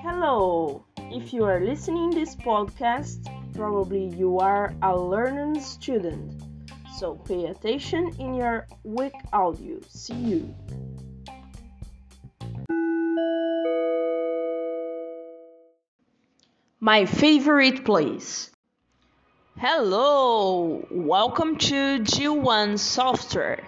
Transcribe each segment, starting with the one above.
Hello! If you are listening this podcast, probably you are a learning student. So pay attention in your week audio. See you. My favorite place. Hello, welcome to G1 Software.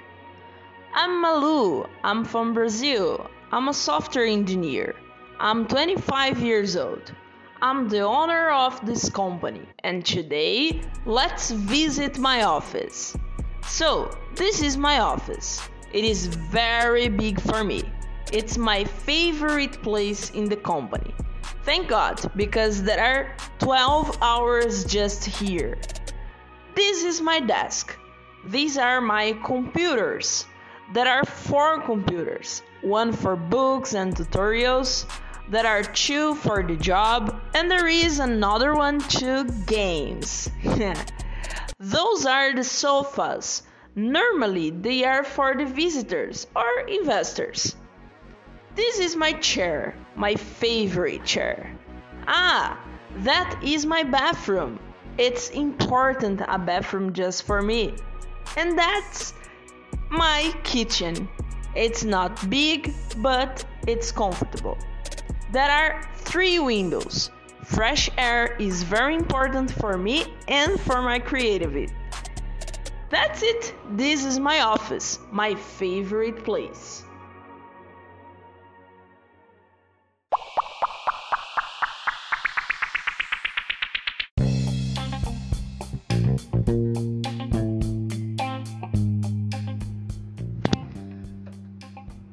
I'm Malu. I'm from Brazil. I'm a software engineer. I'm 25 years old. I'm the owner of this company, and today let's visit my office. So, this is my office. It is very big for me. It's my favorite place in the company. Thank God, because there are 12 hours just here. This is my desk. These are my computers. There are four computers one for books and tutorials, there are two for the job, and there is another one to games. Those are the sofas. Normally, they are for the visitors or investors. This is my chair, my favorite chair. Ah, that is my bathroom. It's important a bathroom just for me. And that's my kitchen. It's not big, but it's comfortable. There are three windows. Fresh air is very important for me and for my creativity. That's it. This is my office, my favorite place.